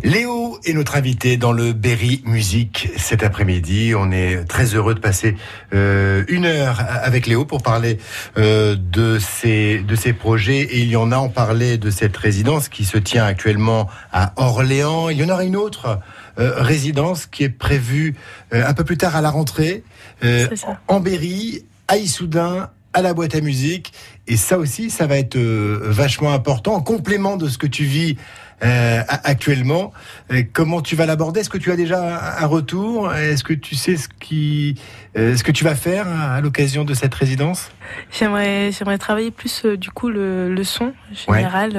Léo est notre invité dans le Berry Musique cet après-midi. On est très heureux de passer euh, une heure avec Léo pour parler euh, de ses de ses projets. Et il y en a, on parlait de cette résidence qui se tient actuellement à Orléans. Il y en aura une autre euh, résidence qui est prévue euh, un peu plus tard à la rentrée euh, en Berry, à Issoudun, à la boîte à musique. Et ça aussi, ça va être euh, vachement important en complément de ce que tu vis euh, actuellement. Euh, comment tu vas l'aborder? Est-ce que tu as déjà un un retour? Est-ce que tu sais ce qui, ce que tu vas faire à l'occasion de cette résidence? J'aimerais, j'aimerais travailler plus du coup le, le son général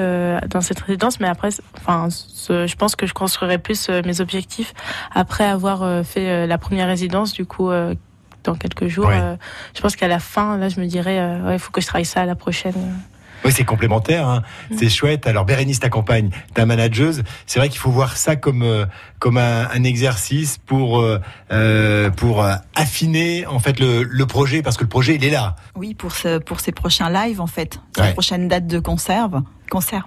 dans cette résidence, mais après, enfin, je pense que je construirai plus mes objectifs après avoir fait la première résidence. Du coup, dans quelques jours, Ouais. euh, je pense qu'à la fin, là, je me dirais, euh, ouais, il faut que je travaille ça à la prochaine. Oui, c'est complémentaire, hein. c'est chouette. Alors Bérénice t'accompagne, ta manageuse. C'est vrai qu'il faut voir ça comme euh, comme un, un exercice pour euh, euh, pour euh, affiner en fait le, le projet parce que le projet il est là. Oui, pour, ce, pour ces prochains lives, en fait. Ces Ouais. prochaines dates de conserve. Conserve.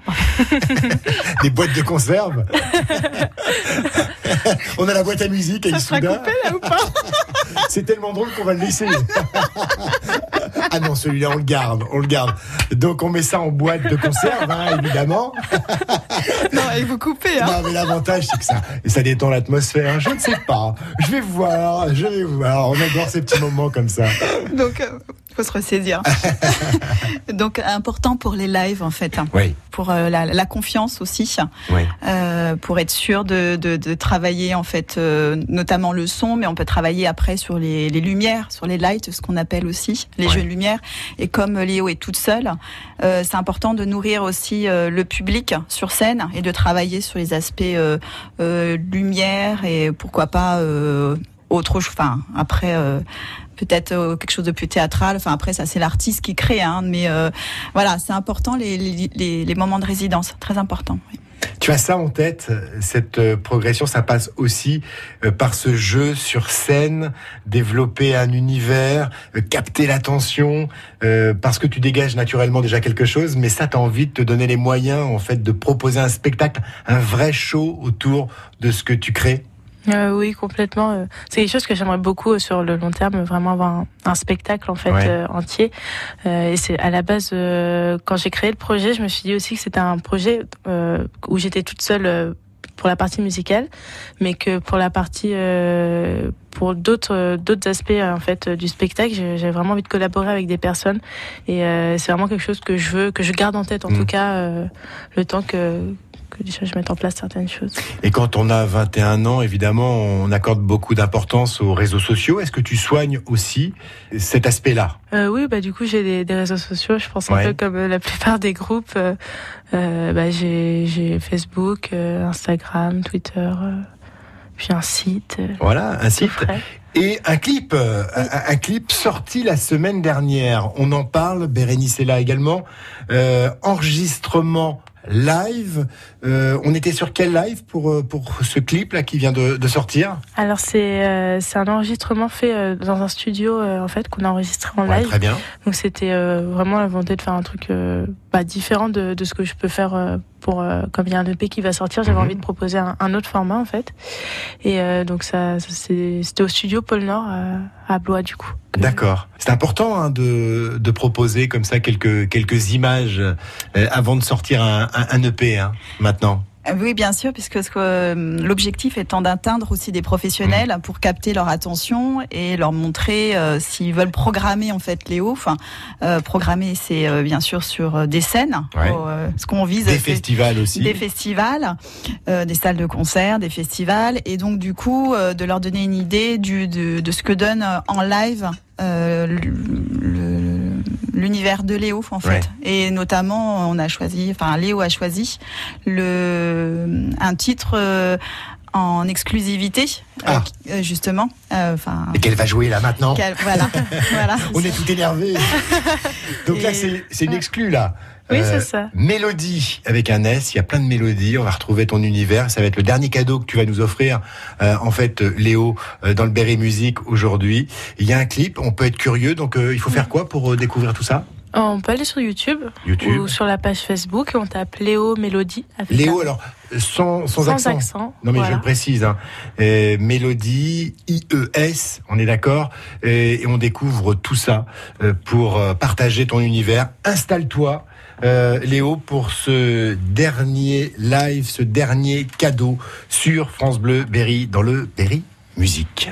[laughs] Des boîtes de conserve. [laughs] On a la boîte à musique à Issoudun. C'est tellement drôle qu'on va le laisser. ah non, celui-là on le garde, on le garde. Donc on met ça en boîte de conserve, hein, évidemment. non, et vous coupez, hein. Non, mais l'avantage, c'est que ça, ça détend l'atmosphère. Je ne sais pas. Je vais voir, je vais voir. On adore ces petits moments comme ça. Donc, euh, faut se ressaisir. [laughs] Donc, important pour les lives, en fait. hein. Oui. Pour euh, la, la confiance aussi. Oui. Euh, pour être sûr de, de, de travailler, en fait, euh, notamment le son, mais on peut travailler après sur les, les lumières, sur les lights, ce qu'on appelle aussi les jeux de lumière. Et comme Léo est toute seule, euh, c'est important de nourrir aussi euh, le public sur scène et de travailler sur les aspects euh, euh, lumière et pourquoi pas euh, autre chose. Enfin, après. Peut-être euh, quelque chose de plus théâtral. Enfin après ça c'est l'artiste qui crée, hein, mais euh, voilà c'est important les, moments de résidence, très important. Tu as ça en tête, cette euh, progression, ça passe aussi par ce jeu sur scène, développer un univers, capter l'attention, parce que tu dégages naturellement déjà quelque chose, mais ça, tu envie de te donner les moyens, en fait, de proposer un spectacle, un vrai show autour de ce que tu crées. Euh, oui, complètement. euh, C'est quelque chose que j'aimerais beaucoup euh, sur le long terme, vraiment avoir un, un spectacle en fait Ouais. euh, entier. Euh, et c'est à la base quand j'ai créé le projet, je me suis dit aussi que c'était un projet où j'étais toute seule pour la partie musicale, mais que pour la partie euh, pour d'autres d'autres aspects en fait du spectacle, j'ai vraiment envie de collaborer avec des personnes et euh, c'est vraiment quelque chose que je veux que je garde en tête en Mm. tout cas euh, le temps que que déjà je mette en place certaines choses. Et quand on a 21 ans, évidemment, on accorde beaucoup d'importance aux réseaux sociaux. Est-ce que tu soignes aussi cet aspect-là? Euh, oui, bah du coup j'ai des, des réseaux sociaux. Je pense un Ouais. peu comme euh, la plupart des groupes. Euh, euh, bah, j'ai j'ai Facebook, euh, Instagram, Twitter, puis un site. Voilà, un site. frais. Et un clip, un, un clip sorti la semaine dernière. On en parle, Bérénice est là également. Euh, enregistrement live. Euh, on était sur quel live pour, euh, pour ce clip là qui vient de, de sortir? Alors c'est euh, c'est un enregistrement fait euh, dans un studio euh, en fait qu'on a enregistré en Ouais, live. très bien. Donc c'était euh, vraiment la volonté de faire un truc euh, bah, différent de, de ce que je peux faire euh, pour euh, comme il y a un EP qui va sortir, j'avais Mhm. envie de proposer un, un autre format en fait. Et euh, donc ça, c'était au studio Pôle Nord à, à Blois du coup. D'accord. C'est important hein, de, de proposer comme ça quelques, quelques images euh, avant de sortir un, un, un EP hein, maintenant. Euh, Oui, bien sûr, puisque euh, l'objectif étant d'atteindre aussi des professionnels pour capter leur attention et leur montrer euh, s'ils veulent programmer en fait Léo. Enfin, euh, programmer, c'est euh, bien sûr sur des scènes. Ouais. Ce qu'on vise, Des festivals aussi. Des festivals, euh, des salles de concert, des festivals, et donc du coup euh, de leur donner une idée du, de, de ce que donne en live euh, le- le- l'univers de Léo en fait. Ouais. Et notamment, on a choisi, enfin Léo a choisi le un titre euh, en exclusivité, euh, Ah. qui- euh, justement. euh, Enfin. Et qu'elle va jouer là maintenant. voilà, [laughs] voilà. [laughs] On est tout énervé. [laughs] Donc là, c'est c'est une exclue là. Oui, c'est ça. Mélodie avec un S. Il y a plein de mélodies. On va retrouver ton univers. Ça va être le dernier cadeau que tu vas nous offrir. euh, en fait, euh, Léo, euh, dans le Berry Music aujourd'hui. Il y a un clip. On peut être curieux. Donc, euh, il faut faire quoi pour euh, découvrir tout ça? On peut aller sur YouTube, YouTube. ou sur la page Facebook et on tape Léo Mélodie. avec Léo, un- alors, euh, sans, sans, Sans accent. accent, Non, mais je le précise. Hein. Euh, Mélodie, IES, on est d'accord et, et on découvre tout ça euh, pour euh, partager ton univers. Installe-toi, euh, Léo, pour ce dernier live, ce dernier cadeau sur France Bleu Berry, dans le Berry Musique.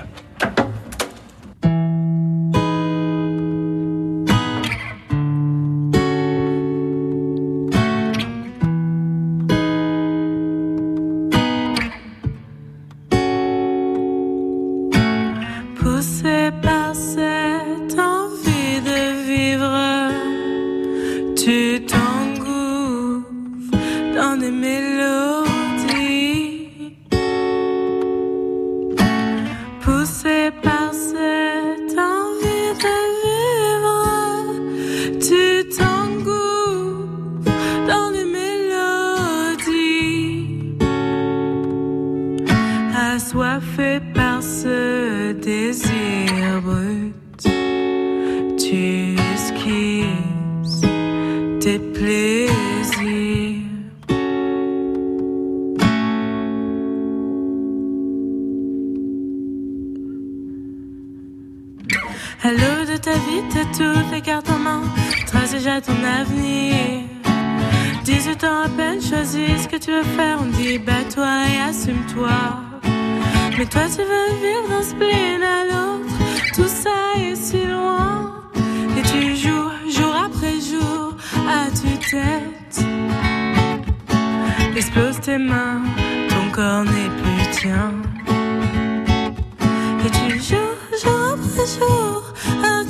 Et assume-toi. Mais toi tu veux vivre d'un spleen à l'autre, tout ça est si loin. Et tu joues jour après jour à tue-tête. Explose tes mains, ton corps n'est plus tien. Et tu joues jour après jour à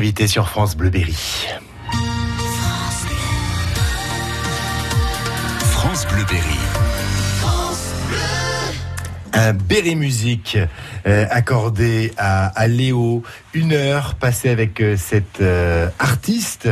invité sur France Bleu Berry. France Bleu Berry. un Berry Musique euh, accordé à, à Léo. Une heure passée avec euh, cette euh, artiste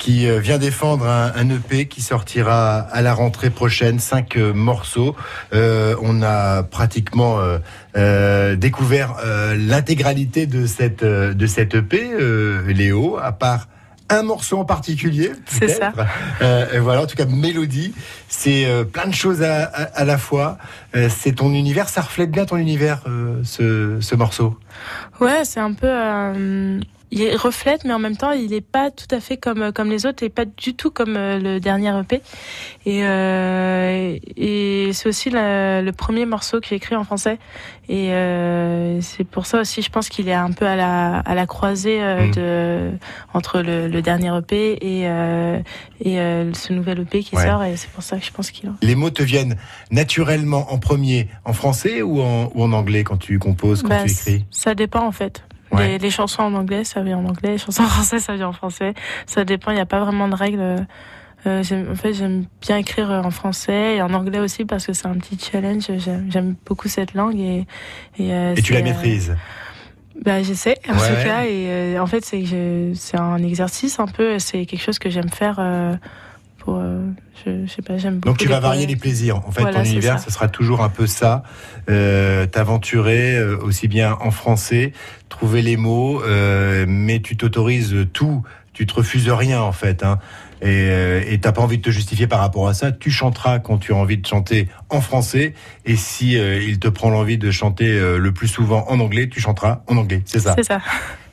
qui euh, vient défendre un, un EP qui sortira à la rentrée prochaine, cinq euh, morceaux. Euh, on a pratiquement euh, euh, découvert euh, l'intégralité de cette de cette EP, euh, Léo, à part un morceau en particulier. C'est ça. Euh, voilà, en tout cas, Mélodie, c'est euh, plein de choses à, à, à la fois. Euh, c'est ton univers, ça reflète bien ton univers, euh, ce, ce morceau? Ouais, c'est un peu. Euh, il reflète, mais en même temps, il est pas tout à fait comme comme les autres, et pas du tout comme euh, le dernier EP. Et euh, et c'est aussi la- le premier morceau que j'ai écrit en français. Et euh, c'est pour ça aussi, je pense qu'il est un peu à la à la croisée euh, Mm. de entre le, le dernier EP et euh, et euh, ce nouvel EP qui Ouais. sort. Et c'est pour ça que je pense qu'il. Les mots te viennent naturellement en premier en français ou en, ou en anglais quand tu composes, quand Bah, tu écris? Ça dépend en fait. Ouais. Les, les chansons en anglais, ça vient en anglais. Les chansons [laughs] en français, ça vient en français. Ça dépend. Il n'y a pas vraiment de règles. Euh, j'aime- en fait, j'aime bien écrire euh, en français et en anglais aussi parce que c'est un petit challenge. J'aime beaucoup cette langue et et, euh, Et tu la c'est, euh, maîtrises? Bah, j'essaie en Ouais. tout cas et euh, en fait c'est un exercice un peu. C'est quelque chose que j'aime faire euh, pour. euh, je, je sais pas. J'aime beaucoup. Donc tu vas varier les plaisirs. En fait, Voilà, ton univers, ça. ce sera toujours un peu ça. Euh, T'aventurer euh, aussi bien en français, trouver les mots, mais tu t'autorises tout. Tu te refuses rien en fait. Hein. Et et t'as pas envie de te justifier par rapport à ça. Tu chanteras quand tu as envie de chanter en français. Et si euh, il te prend l'envie de chanter euh, le plus souvent en anglais, tu chanteras en anglais. C'est ça. C'est ça.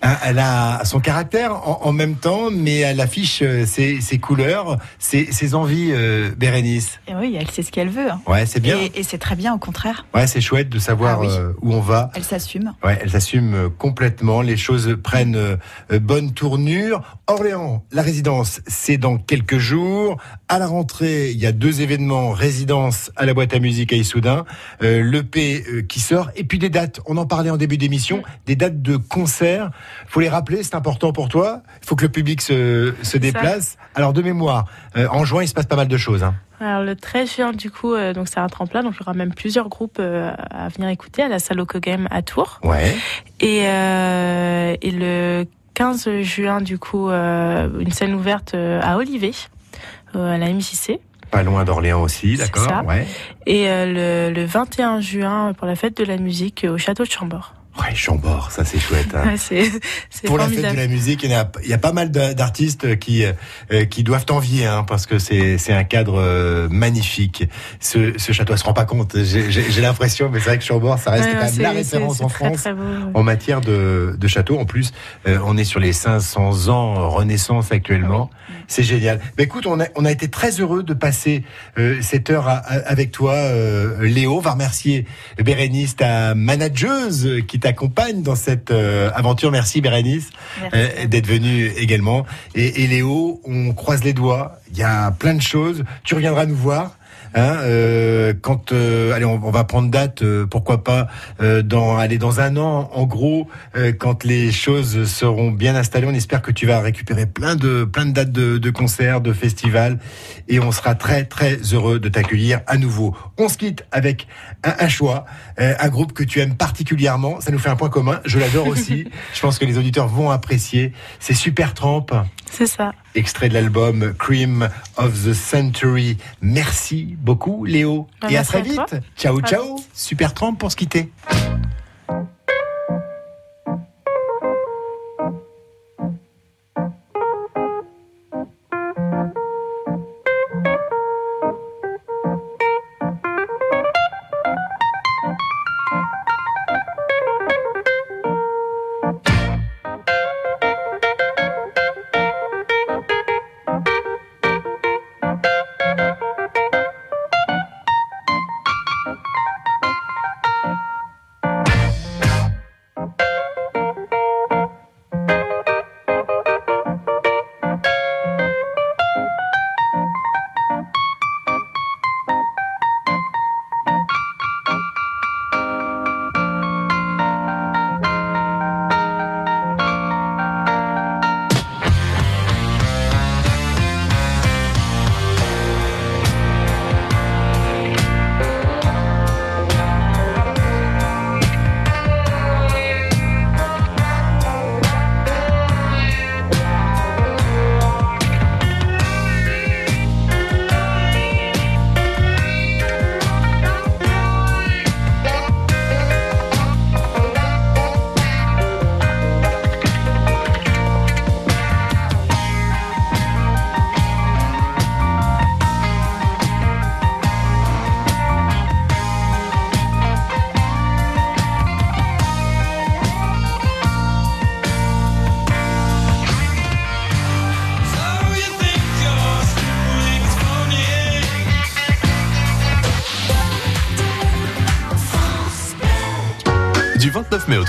Hein, Elle a son caractère en, en même temps, mais elle affiche euh, ses, ses couleurs, ses, ses envies, euh, Bérénice. Et oui, elle sait ce qu'elle veut. hein. Ouais, c'est bien. Et, et c'est très bien, au contraire. Ouais, c'est chouette de savoir Ah oui. euh, où on va. Elle s'assume. Ouais, elle s'assume euh, complètement. Les choses prennent euh, bonne tournure. Orléans, la résidence, c'est dans quelques jours. À la rentrée, il y a deux événements résidence à la boîte à musique à Issoudun, l'EP qui sort, et puis des dates. On en parlait en début d'émission, des dates de concerts. Faut les rappeler, c'est important pour toi. Il faut que le public se, se déplace. Alors de mémoire, euh, en juin, il se passe pas mal de choses. Hein. Alors le 13 juin du coup, euh, donc c'est un tremplin, donc il y aura même plusieurs groupes euh, à venir écouter à la salle Loco Game à Tours. Ouais. Et, et le 15 juin du coup, une scène ouverte à Olivet, à la MJC. Pas loin d'Orléans aussi, d'accord. Ouais. Et le, le 21 juin pour la fête de la musique au château de Chambord. Ouais, Chambord, ça c'est chouette. hein. Ouais, c'est c'est Pour la fête formidable. de la musique, il y, a, il y a pas mal d'a- d'artistes qui euh, qui doivent t'envier, hein, parce que c'est c'est un cadre euh, magnifique. Ce, ce château, elle se rend pas compte. J'ai j'ai- j'ai l'impression, mais c'est vrai que Chambord, ça reste Ouais, quand même la référence en très, France très beau, en matière de, de château. En plus, euh, on est sur les 500 ans Renaissance actuellement. C'est génial. Mais écoute, on a, on a été très heureux de passer euh, cette heure à- à- avec toi, euh, Léo. On va remercier Bérénice, ta manageuse qui t'accompagne dans cette euh, aventure. Merci Bérénice euh, d'être venue également. Et, et Léo, on croise les doigts. Il y a plein de choses. Tu reviendras nous voir. Hein, euh, quand euh, allez, on, on va prendre date, euh, pourquoi pas euh, dans aller dans un an, en gros, euh, quand les choses seront bien installées, on espère que tu vas récupérer plein de plein de dates de, de concerts, de festivals, et on sera très très heureux de t'accueillir à nouveau. On se quitte avec un, un choix, euh, un groupe que tu aimes particulièrement. Ça nous fait un point commun. Je l'adore [laughs] aussi. Je pense que les auditeurs vont apprécier. C'est Super Tramp. C'est ça. Extrait de l'album Cream of the Century. Merci beaucoup, Léo. Bah, Et à très vite. Ciao, ciao. Super Tramp pour se quitter.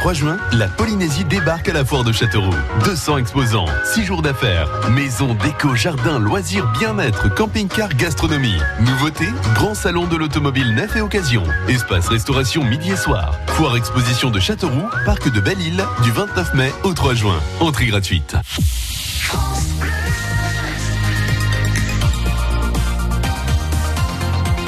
3 juin, la Polynésie débarque à la foire de Châteauroux. 200 exposants, 6 jours d'affaires, maison, déco, jardin, loisirs, bien-être, camping-car, gastronomie. Nouveautés, grand salon de l'automobile neuf et occasion. Espace restauration midi et soir. Foire exposition de Châteauroux, parc de Belle-Île, du 29 mai au 3 juin. Entrée gratuite.